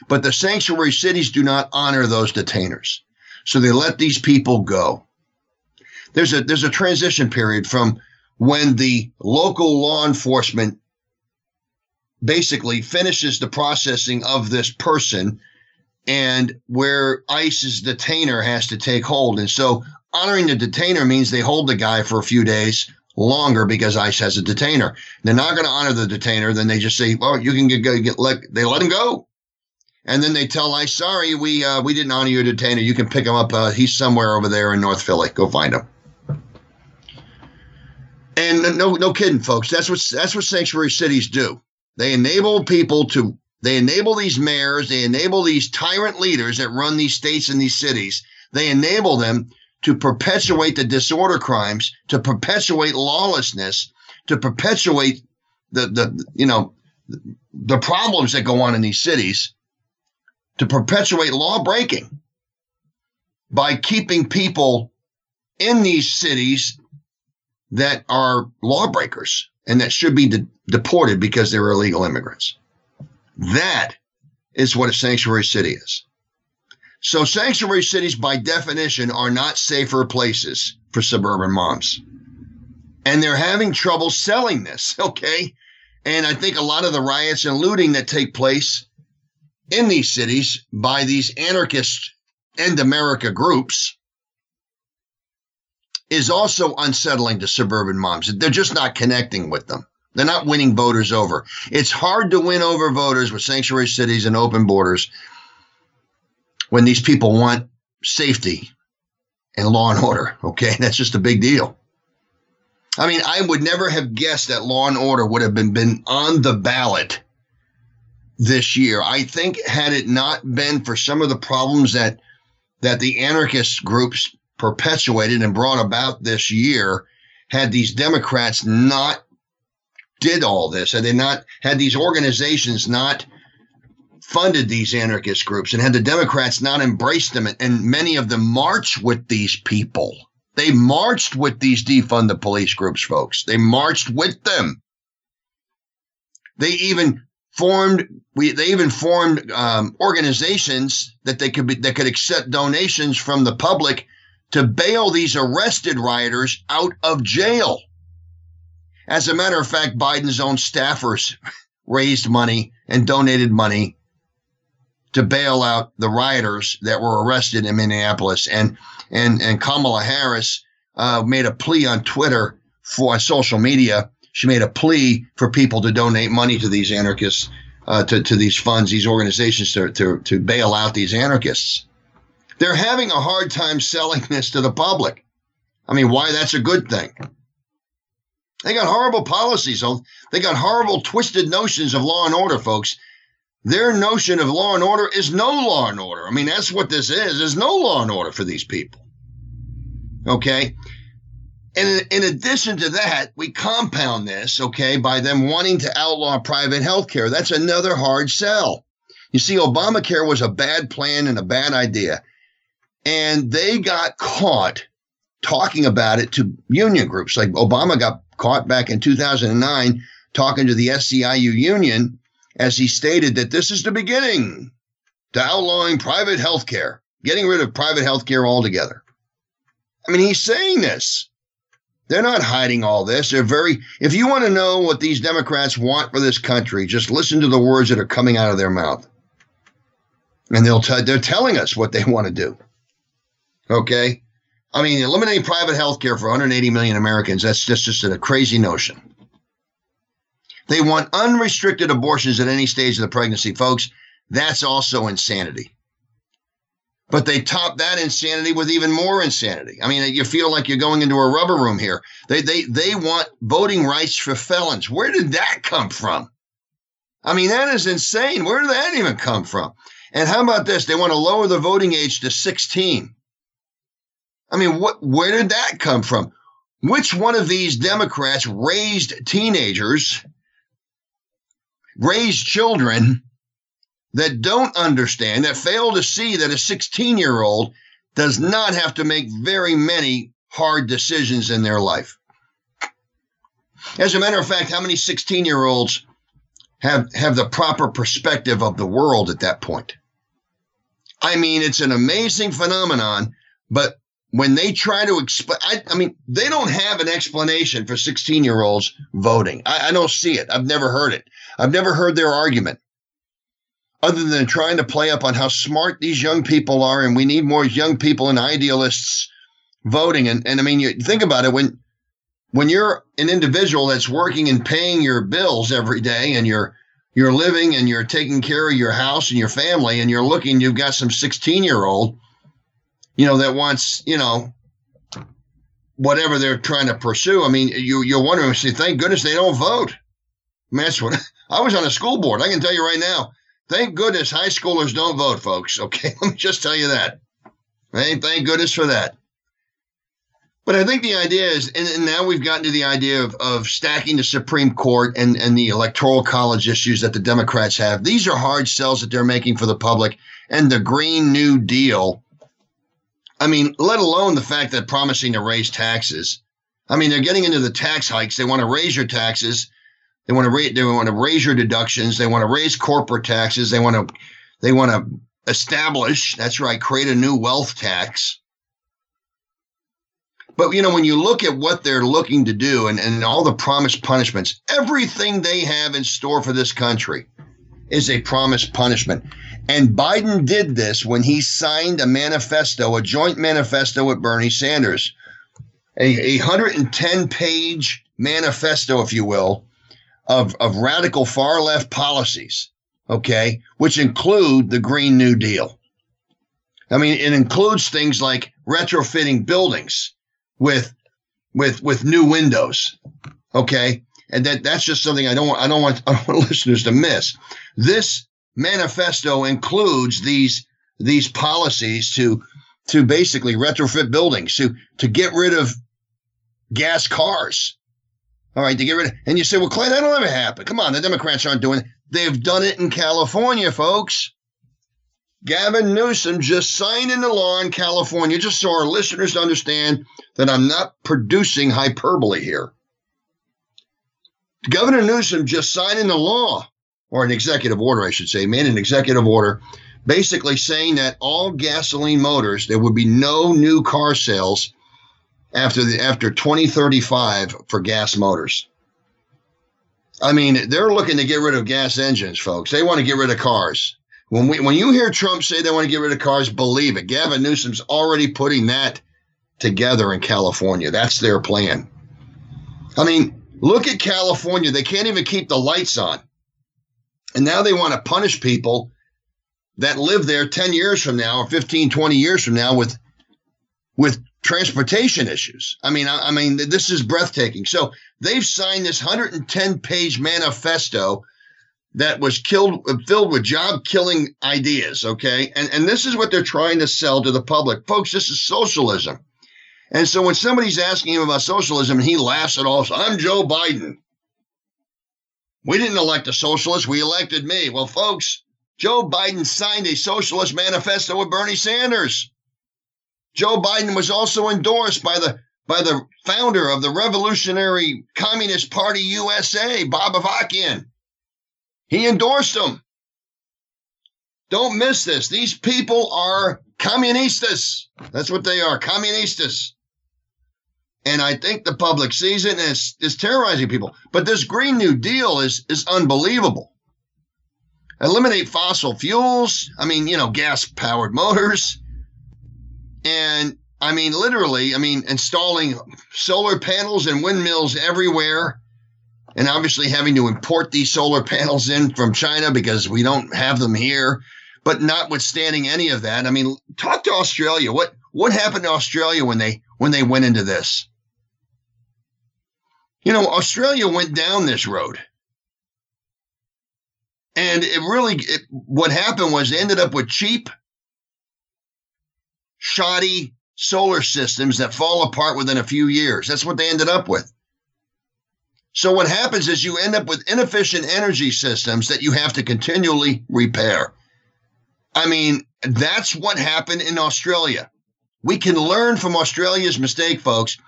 But the sanctuary cities do not honor those detainers. So they let these people go. There's a there's a transition period from when the local law enforcement basically finishes the processing of this person and where ICE's detainer has to take hold. And so honoring the detainer means they hold the guy for a few days longer because ICE has a detainer. They're not going to honor the detainer. Then they just say, "Well, you can get, get, get let." They let him go, and then they tell ICE, "Sorry, we uh, we didn't honor your detainer. You can pick him up. Uh, he's somewhere over there in North Philly. Go find him." And no, no kidding, folks. That's what that's what sanctuary cities do. They enable people to. They enable these mayors. They enable these tyrant leaders that run these states and these cities. They enable them to perpetuate the disorder crimes, to perpetuate lawlessness, to perpetuate the the you know the problems that go on in these cities, to perpetuate law breaking by keeping people in these cities that are lawbreakers and that should be de- deported because they're illegal immigrants. That is what a sanctuary city is. So sanctuary cities, by definition, are not safer places for suburban moms. And they're having trouble selling this, *laughs* okay? And I think a lot of the riots and looting that take place in these cities by these anarchist end America groups is also unsettling to suburban moms. They're just not connecting with them. They're not winning voters over. It's hard to win over voters with sanctuary cities and open borders when these people want safety and law and order. Okay, *laughs* that's just a big deal. I mean, I would never have guessed that law and order would have been, been on the ballot this year. I think had it not been for some of the problems that that the anarchist groups perpetuated and brought about this year, had these Democrats not did all this, had they not had these organizations not funded these anarchist groups and had the Democrats not embraced them, and many of them march with these people. They marched with these defund the police groups, folks. They marched with them. They even formed we they even formed um, organizations that they could be that could accept donations from the public to bail these arrested rioters out of jail. As a matter of fact, Biden's own staffers *laughs* raised money and donated money to bail out the rioters that were arrested in Minneapolis. And and and Kamala Harris uh, made a plea on Twitter for social media. She made a plea for people to donate money to these anarchists, uh, to to these funds, these organizations to, to to bail out these anarchists. They're having a hard time selling *laughs* this to the public. I mean, why that's a good thing. They got horrible policies. They got horrible, twisted notions of law and order, folks their notion of law and order is no law and order. I mean, that's what this is. There's no law and order for these people. Okay. And in addition to that, we compound this, okay, by them wanting to outlaw private health care. That's another hard sell. You see, Obamacare was a bad plan and a bad idea. And they got caught talking about it to union groups. Like Obama got caught back in 2009 talking to the SEIU union as he stated that this is the beginning to outlawing private health care, getting rid of private health care altogether. I mean, he's saying this. They're not hiding all this. They're very, if you want to know what these Democrats want for this country, just listen to the words that are coming out of their mouth. And they'll tell, they're telling us what they *laughs* want to do. Okay. I mean, eliminating private health care for 180 million Americans, that's just, just a crazy notion. They want unrestricted abortions at any stage of the pregnancy, folks. That's also insanity. But they top that insanity with even more insanity. I mean, you feel like you're going into a rubber room here. They they they want voting rights for felons. Where did that come from? I mean, that is insane. Where did that even come from? And how about this? They want to lower the voting age to 16. I mean, what where did that come from? Which one of these Democrats raised teenagers raise children that don't understand, that fail to see that a 16 year old does not have to make very many hard decisions in their life. As a matter of fact, how many 16 year olds have, have the proper perspective of the world at that point? I mean, it's an amazing phenomenon, but when they try to explain, I, mean, they don't have an explanation for 16 year olds voting. I, I don't see it. I've never heard it. I've never heard their argument other than trying to play up on how smart these young people are and we need more young people and idealists voting. And, and I mean, you think about it when, when you're an individual that's working and paying your bills every day and you're, you're living and you're taking care of your house and your family and you're looking, you've got some 16 year old, you know, that wants, you know, whatever they're trying to pursue. I mean, you, you're wondering, see, thank goodness they don't vote. I mean, that's what I was on a school board. I can tell you right now, thank goodness high schoolers don't vote, folks. *laughs* Okay. Let me just tell you that. Hey, thank goodness for that. But I think the idea is, and, and, now we've gotten to the idea of, of stacking the Supreme Court and, and the electoral college issues that the Democrats have. These are hard sells that they're making for the public. And the Green New Deal, I mean, let alone the fact that promising to raise taxes. I mean, they're getting into the tax hikes. They want to raise your taxes. They want to raise, they want to raise your deductions. They want to raise corporate taxes. They want to, they want to establish, that's right, create a new wealth tax but you know, when you look at what they're looking to do and, and all the promised punishments, everything they have in store for this country is a promised punishment. And Biden did this when he signed a manifesto, a joint manifesto with Bernie Sanders, a, a 110 page manifesto, if you will, of, of radical far left policies, okay, which include the Green New Deal. I mean, it includes things like retrofitting buildings with with with new windows. Okay, and that that's just something I don't want I don't want *laughs* I don't want listeners to miss. This manifesto includes these these policies to to basically retrofit buildings to to get rid of gas cars. All right, to get rid of and you say, well, Clay, that'll never happen. Come on, the Democrats aren't doing it. They've done it in California, folks. Gavin Newsom just signed into law in California, just so our listeners understand that I'm not producing hyperbole here. Governor Newsom just signed into law, or an executive order, I should say, made an executive order basically saying that all gasoline motors, there would be no new car sales after the after 2035 for gas motors. I mean, they're looking to get rid of gas engines, folks. They want to get rid of cars. When we when you hear Trump say they want to get rid of cars, believe it. Gavin Newsom's already putting that together in California. That's their plan. I mean, look at California. They can't even keep the lights on. And now they want to punish people that live there 10 years from now or 15, 20 years from now with with transportation issues. I mean, I, I mean, this is breathtaking. So they've signed this 110 page manifesto that was killed filled with job killing ideas okay? And and this is what they're trying to sell to the public. Folks this is socialism. And so when somebody's asking him about socialism he laughs at all i'm joe biden. We didn't elect a socialist. We elected me. Well folks joe biden signed a socialist manifesto with bernie sanders joe biden was also endorsed by the by the founder of the revolutionary communist party usa bob avakian he endorsed him. Don't miss this. These people are communistas. That's what they are, communistas. And I think the public sees it and it's, it's terrorizing people. But this Green New Deal is, is unbelievable. Eliminate fossil fuels. I mean, you know, gas powered motors. And I mean, literally, I mean, installing solar panels and windmills everywhere and obviously having to import these solar panels in from China because we don't have them here. But notwithstanding any of that, I mean, talk to Australia. What what happened to Australia when they when they went into this? You know, Australia went down this road. And it really, it, what happened was they ended up with cheap, shoddy solar systems that fall apart within a few years. That's what they ended up with. So what happens is you end up with inefficient energy systems that you have to continually repair. I mean, that's what happened in Australia We can learn from Australia's mistake, folks.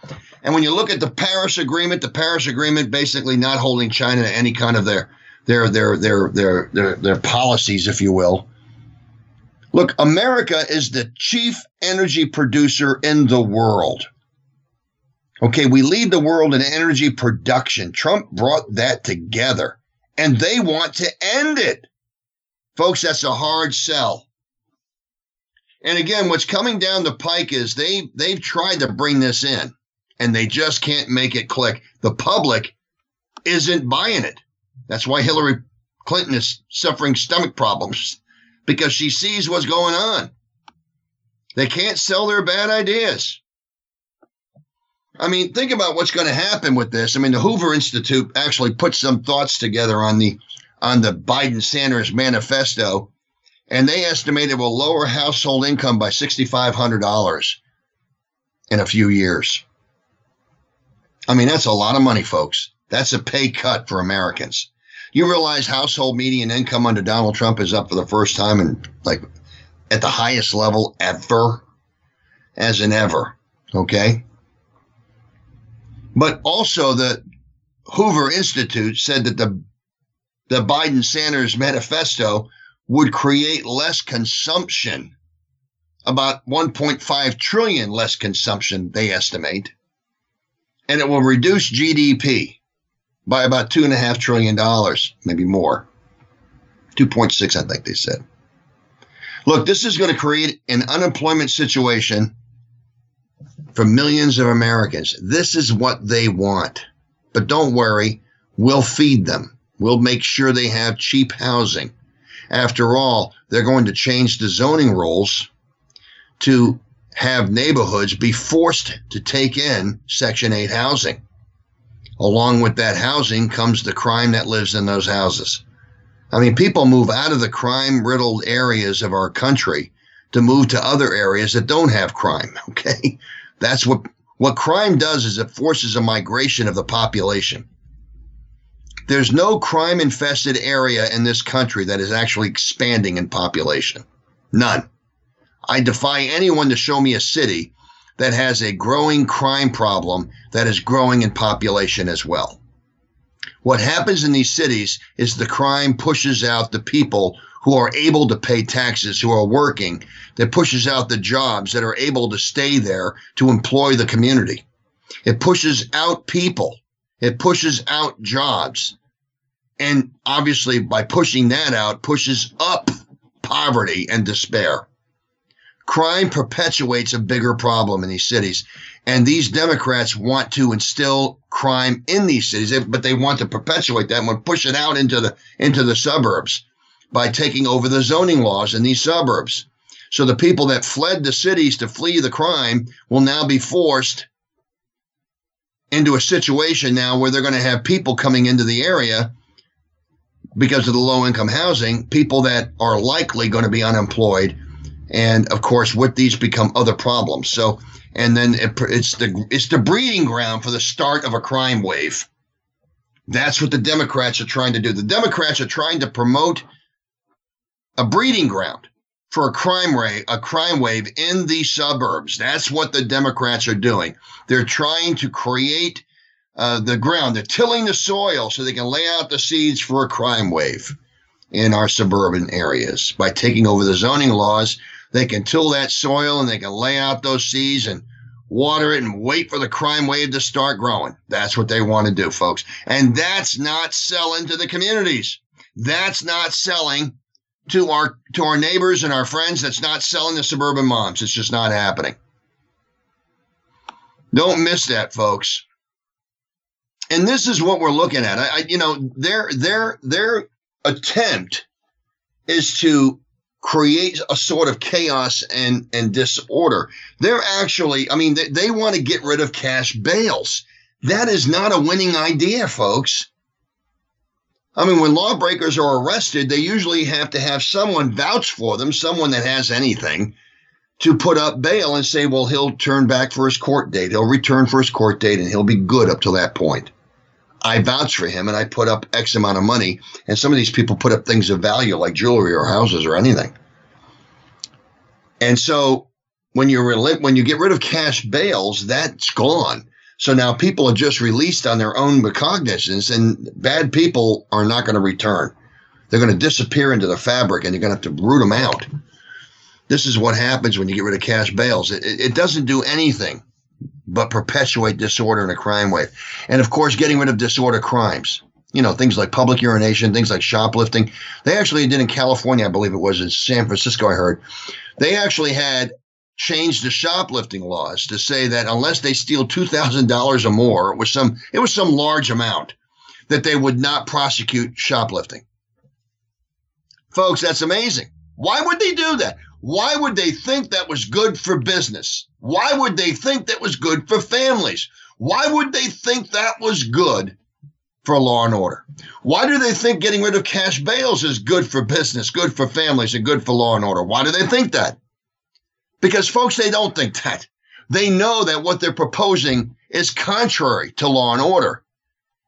And when you look at the Paris Agreement, the Paris Agreement basically not holding China to any kind of their their their their their their, their policies, if you will. Look, America is the chief energy producer in the world. Okay, we lead the world in energy production. Trump brought that together and they want to end it. Folks, that's a hard sell. And again, what's coming down the pike is they they've tried to bring this in and they just can't make it click. The public isn't buying it. That's why Hillary Clinton is suffering stomach problems because she sees what's going on. They can't sell their bad ideas. I mean, think about what's going to happen with this. I mean, the Hoover Institute actually put some thoughts together on the on the Biden Sanders manifesto, and they estimate it will lower household income by sixty five hundred dollars in a few years. I mean, that's a lot of money, folks. That's a pay cut for Americans. You realize household median income under Donald Trump is up for the first time and like at the highest level ever, as in ever. Okay. But also the Hoover Institute said that the the Biden Sanders manifesto would create less consumption, about 1.5 trillion less consumption, they estimate, and it will reduce GDP by about two and a half trillion dollars, maybe more. 2.6, I think they said. Look, this is going to create an unemployment situation for millions of Americans. This is what they want. But don't worry, we'll feed them. We'll make sure they have cheap housing. After all, they're going to change the zoning rules to have neighborhoods be forced to take in Section 8 housing. Along with that housing comes the crime that lives in those houses. I mean, people move out of the crime riddled areas of our country to move to other areas that don't have crime. *laughs* Okay. That's what, what crime does is it forces a migration of the population. There's no crime infested area in this country that is actually expanding in population. None. I defy anyone to show me a city that has a growing crime problem that is growing in population as well. What happens in these cities is the crime pushes out the people who are able to pay taxes, who are working, that pushes out the jobs that are able to stay there to employ the community. It pushes out people. It pushes out jobs. And obviously, by pushing that out, pushes up poverty and despair crime perpetuates a bigger problem in these cities. And these Democrats want to instill crime in these cities, eh, but they want to perpetuate that and push it out into the into the suburbs by taking over the zoning laws in these suburbs. So the people that fled the cities to flee the crime will now be forced into a situation now where they're going to have people coming into the area because of the low income housing, people that are likely going to be unemployed and of course with these become other problems. So and then it, it's the it's the breeding ground for the start of a crime wave. That's what the democrats are trying to do. The democrats are trying to promote a breeding ground for a crime rate a crime wave in the suburbs. That's what the democrats are doing. They're trying to create uh, the ground. They're tilling the soil so they can lay out the seeds for a crime wave in our suburban areas by taking over the zoning laws they can till that soil and they can lay out those seeds and water it and wait for the crime wave to start growing. That's what they want to do, folks. And that's not selling to the communities. That's not selling to our to our neighbors and our friends. That's not selling to suburban moms. It's just not happening. Don't miss that, folks. And this is what we're looking at. I, I you know, their their their attempt is to create a sort of chaos and, and disorder. They're actually, I mean, they, they want to get rid of cash bails. That is not a winning idea, folks. I mean, when lawbreakers are arrested, they usually have to have someone vouch for them, someone that has anything, to put up bail and say, well, he'll turn back for his court date. He'll return for his court date and he'll be good up to that point. I vouch for him and I put up X amount of money. And some of these people put up things of value like jewelry or houses or anything. And so when you when you get rid of cash bails, that's gone. So now people are just released on their own recognizance, and bad people are not going to return. They're going to disappear into the fabric, and you're going to have to root them out. This is what happens when you get rid of cash bails. It, it doesn't do anything but perpetuate disorder and a crime wave. And of course, getting rid of disorder crimes. You know, things like public urination, things like shoplifting. They actually did in California, I believe it was in San Francisco, I heard. They actually had changed the shoplifting laws to say that unless they steal $2,000 or more, it was some, it was some large amount that they would not prosecute shoplifting. Folks, that's amazing. Why would they do that? Why would they think that was good for business? Why would they think that was good for families? Why would they think that was good for law and order? Why do they think getting rid of cash bails is good for business, good for families, and good for law and order? Why do they think that? Because, folks, they don't think that. They know that what they're proposing is contrary to law and order.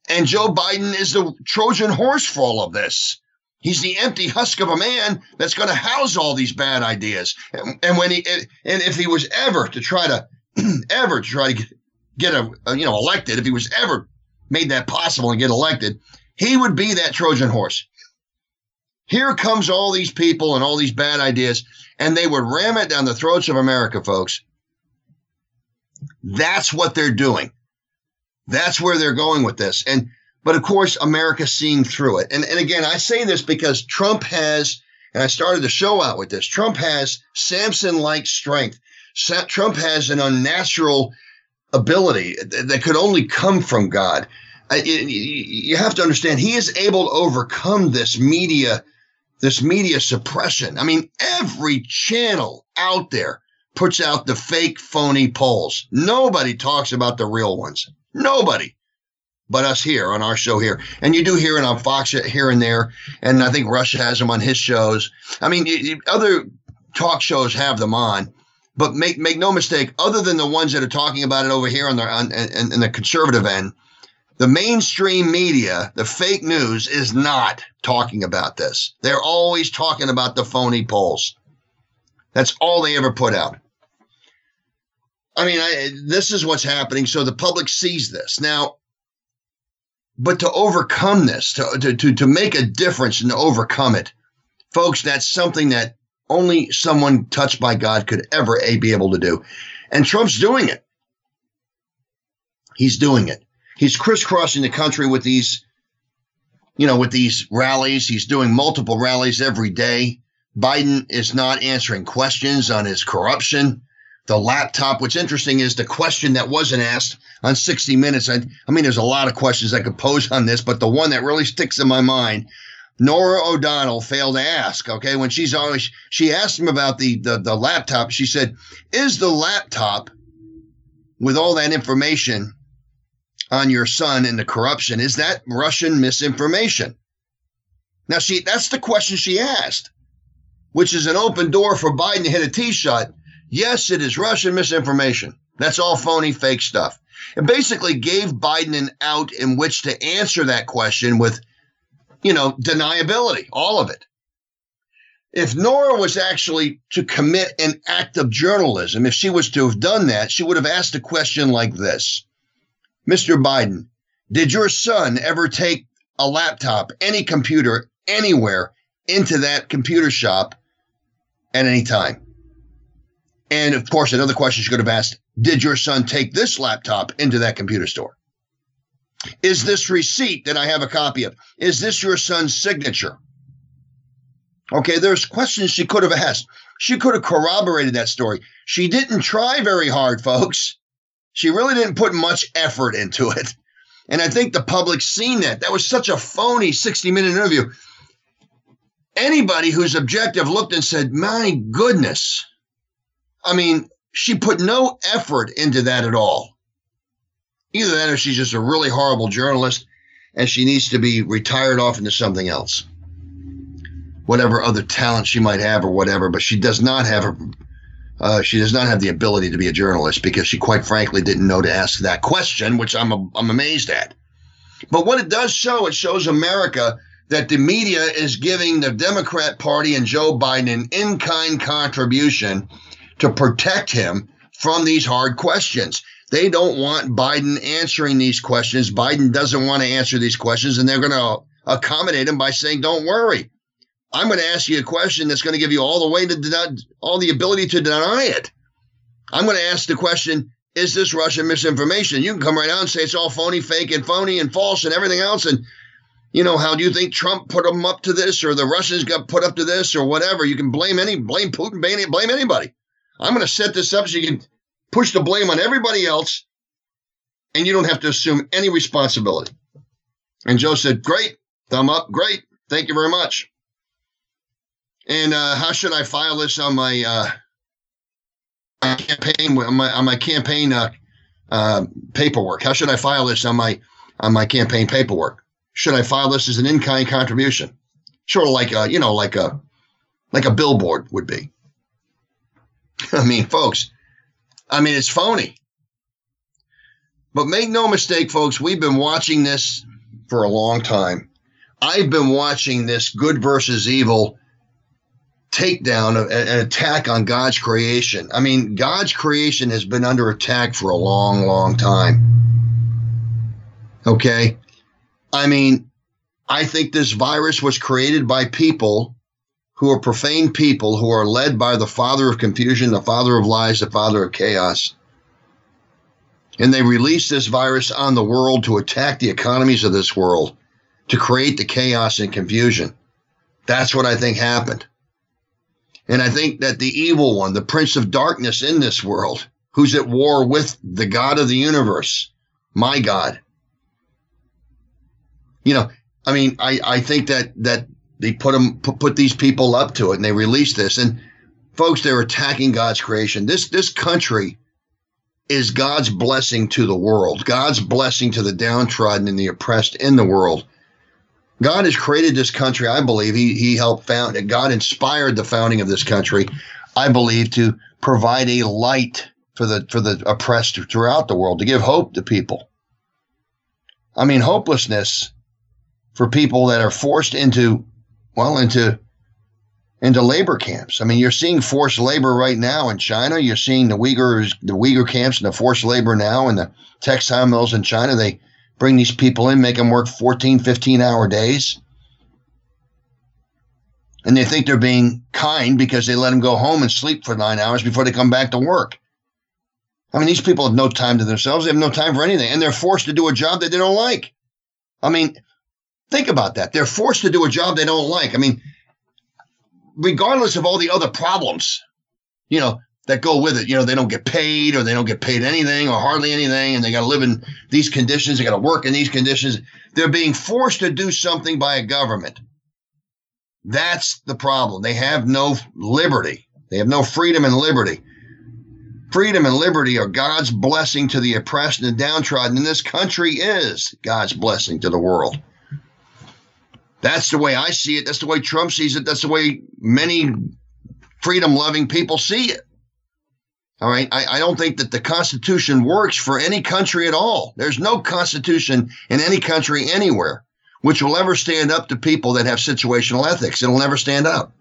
And Joe Biden is the Trojan horse for all of this. He's the empty husk of a man that's going to house all these bad ideas. And, and when he and if he was ever to try to *clears throat* ever to try to get, a, a, you know elected, if he was ever made that possible and get elected, he would be that Trojan horse. Here comes all these people and all these bad ideas, and they would ram it down the throats of America, folks. That's what they're doing. That's where they're going with this. And but of course, America's seeing through it. And, and again, I say this because Trump has, and I started the show out with this Trump has Samson like strength. Sa- Trump has an unnatural ability that could only come from God. You have to understand, he is able to overcome this media, this media suppression. I mean, every channel out there puts out the fake, phony polls. Nobody talks about the real ones. Nobody but us here on our show here. And you do hear it on Fox here and there. And I think Rush has them on his shows. I mean, other talk shows have them on. But make make no mistake, other than the ones that are talking about it over here on the on, in, in the conservative end, the mainstream media, the fake news, is not talking about this. They're always talking about the phony polls. That's all they ever put out. I mean, I, this is what's happening. So the public sees this. Now, but to overcome this, to, to, to, to make a difference and to overcome it, folks, that's something that only someone touched by God could ever a, be able to do. And Trump's doing it. He's doing it. He's crisscrossing the country with these, you know, with these rallies. He's doing multiple rallies every day. Biden is not answering questions on his corruption the laptop. What's interesting is the question that wasn't asked on 60 Minutes. I, I mean, there's a lot of questions I could pose on this, but the one that really sticks in my mind Norah O'Donnell failed to ask. Okay, when she's always she asked him about the, the the laptop. She said, "Is the laptop with all that information on your son and the corruption is that Russian misinformation?" Now, she that's the question she asked, which is an open door for Biden to hit a tee shot Yes, it is Russian misinformation. That's all phony, fake stuff. It basically gave Biden an out in which to answer that question with, you know, deniability, all of it. If Norah was actually to commit an act of journalism, if she was to have done that, she would have asked a question like this Mr. Biden, did your son ever take a laptop, any computer, anywhere into that computer shop at any time? And of course, another question she could have asked Did your son take this laptop into that computer store? Is this receipt that I have a copy of? Is this your son's signature? Okay, there's questions she could have asked. She could have corroborated that story. She didn't try very hard, folks. She really didn't put much effort into it. And I think the public seen that. That was such a phony 60 minute interview. Anybody who's objective looked and said, My goodness, I mean, she put no effort into that at all. Either that or she's just a really horrible journalist and she needs to be retired off into something else. Whatever other talent she might have or whatever, but she does not have a uh, she does not have the ability to be a journalist because she quite frankly didn't know to ask that question, which I'm, a, I'm amazed at. But what it does show, it shows America that the media is giving the Democrat Party and Joe Biden an in kind contribution to protect him from these hard questions. They don't want Biden answering these questions. Biden doesn't want to answer these questions, and they're going to accommodate him by saying, "Don't worry, I'm going to ask you a question that's going to give you all the way to all the ability to deny it. I'm going to ask the question: Is this Russian misinformation? You can come right out and say it's all phony, fake, and phony, and false, and everything else, and you know, how do you think Trump put them up to this or the Russians got put up to this or whatever? You can blame any, blame Putin, blame anybody. I'm going to set this up so you can push the blame on everybody else and you don't have to assume any responsibility. And Joe said, Great, thumb up, great, thank you very much. And uh, how should I file this on my, uh, my campaign on my, on my campaign uh, uh, paperwork? How should I file this on my on my campaign paperwork? Should I file this as an in-kind contribution? Sort of like a, you know, like a like a billboard would be. *laughs* I mean, folks, I mean, it's phony. But make no mistake, folks, we've been watching this for a long time. I've been watching this good versus evil takedown, an attack on God's creation. I mean, God's creation has been under attack for a long, long time. Okay. I mean, I think this virus was created by people who are profane people who are led by the father of confusion, the father of lies, the father of chaos. And they release this virus on the world to attack the economies of this world, to create the chaos and confusion. That's what I think happened. And I think that the evil one, the prince of darkness in this world, who's at war with the God of the universe, my God, you know, I mean, I, I think that that they put them put, put these people up to it and they released this and folks they're attacking God's creation. This this country is God's blessing to the world. God's blessing to the downtrodden and the oppressed in the world. God has created this country, I believe. He he helped found it. God inspired the founding of this country, I believe, to provide a light for the for the oppressed throughout the world, to give hope to people. I mean, hopelessness for people that are forced into, well, into into labor camps. I mean, you're seeing forced labor right now in China. You're seeing the Uyghurs, the Uyghur camps and the forced labor now in the textile mills in China. They bring these people in, make them work 14, 15 hour days. And they think they're being kind because they let them go home and sleep for nine hours before they come back to work. I mean, these people have no time to themselves. They have no time for anything. And they're forced to do a job that they don't like. I mean, Think about that. They're forced to do a job they don't like. I mean, regardless of all the other problems, you know, that go with it. You know, they don't get paid or they don't get paid anything or hardly anything, and they got to live in these conditions. They got to work in these conditions. They're being forced to do something by a government. That's the problem. They have no liberty. They have no freedom and liberty. Freedom and liberty are God's blessing to the oppressed and downtrodden, and this country is God's blessing to the world. That's the way I see it. That's the way Trump sees it. That's the way many freedom loving people see it. All right. I, I, don't think that the Constitution works for any country at all. There's no Constitution in any country anywhere which will ever stand up to people that have situational ethics. It'll never stand up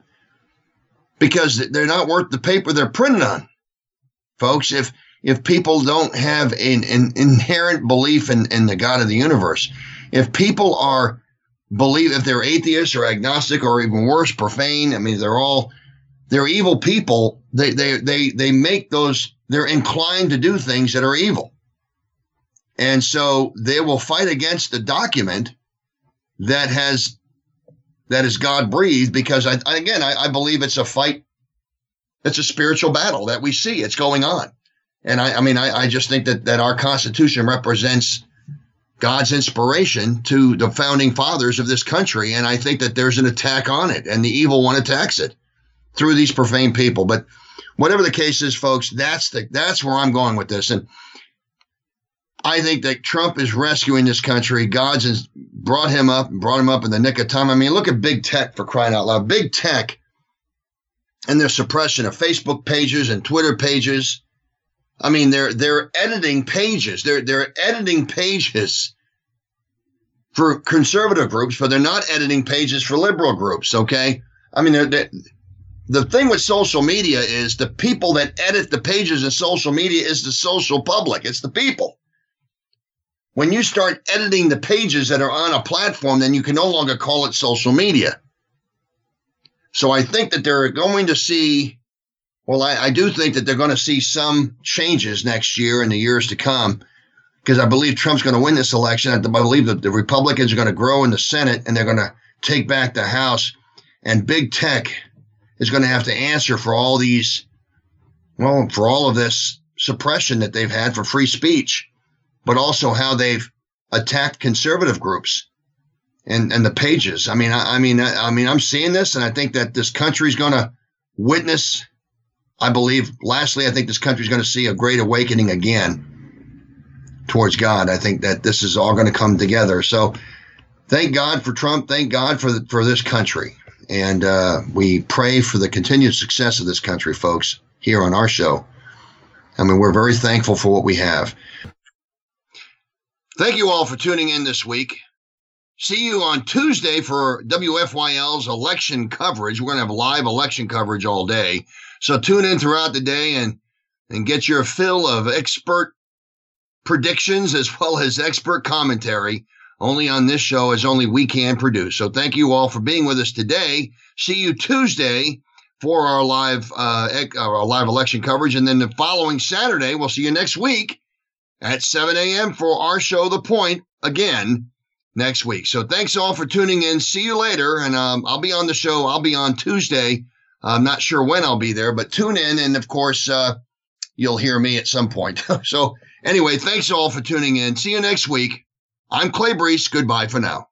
because they're not worth the paper they're printed on. Folks, if if people don't have an, an inherent belief in, in the God of the universe, if people are believe if they're atheists or agnostic or even worse, profane. I mean, they're all they're evil people. They they they they make those. They're inclined to do things that are evil, and so they will fight against the document that has that is God breathed. Because I again, I, I believe it's a fight. It's a spiritual battle that we see. It's going on, and I I mean I, I just think that that our Constitution represents God's inspiration to the founding fathers of this country. And I think that there's an attack on it, and the evil one attacks it through these profane people. But whatever the case is, folks, that's the that's where I'm going with this. And I think that Trump is rescuing this country. God's brought him up and brought him up in the nick of time. I mean, look at big tech for crying out loud. Big tech and their suppression of Facebook pages and Twitter pages I mean, they're they're editing pages. They're they're editing pages for conservative groups, but they're not editing pages for liberal groups. Okay, I mean, they're, they're the thing with social media is the people that edit the pages in social media is the social public. It's the people. When you start editing the pages that are on a platform, then you can no longer call it social media. So I think that they're going to see, well, I, I do think that they're going to see some changes next year and the years to come because I believe Trump's going to win this election. I believe that the Republicans are going to grow in the Senate and they're going to take back the House. And big tech is going to have to answer for all these, well, for all of this suppression that they've had for free speech, but also how they've attacked conservative groups and and the pages. I mean, I, I mean, I, I, mean, I'm seeing this, and I think that this country's going to witness. I believe. Lastly, I think this country's going to see a great awakening again towards God. I think that this is all going to come together. So, thank God for Trump. Thank God for the, for this country, and uh, we pray for the continued success of this country, folks. Here on our show. I mean, we're very thankful for what we have. Thank you all for tuning in this week. See you on Tuesday for WFYL's election coverage. We're going to have live election coverage all day. So tune in throughout the day and, and get your fill of expert predictions as well as expert commentary only on this show as only we can produce. So thank you all for being with us today. See you Tuesday for our live uh, our live election coverage, and then the following Saturday we'll see you next week at 7 a.m. for our show, The Point again next week. So thanks all for tuning in. See you later. And um, I'll be on the show. I'll be on Tuesday. I'm not sure when I'll be there, but tune in. And of course, uh, you'll hear me at some point. *laughs* so anyway, thanks all for tuning in. See you next week. I'm Clay Brees. Goodbye for now.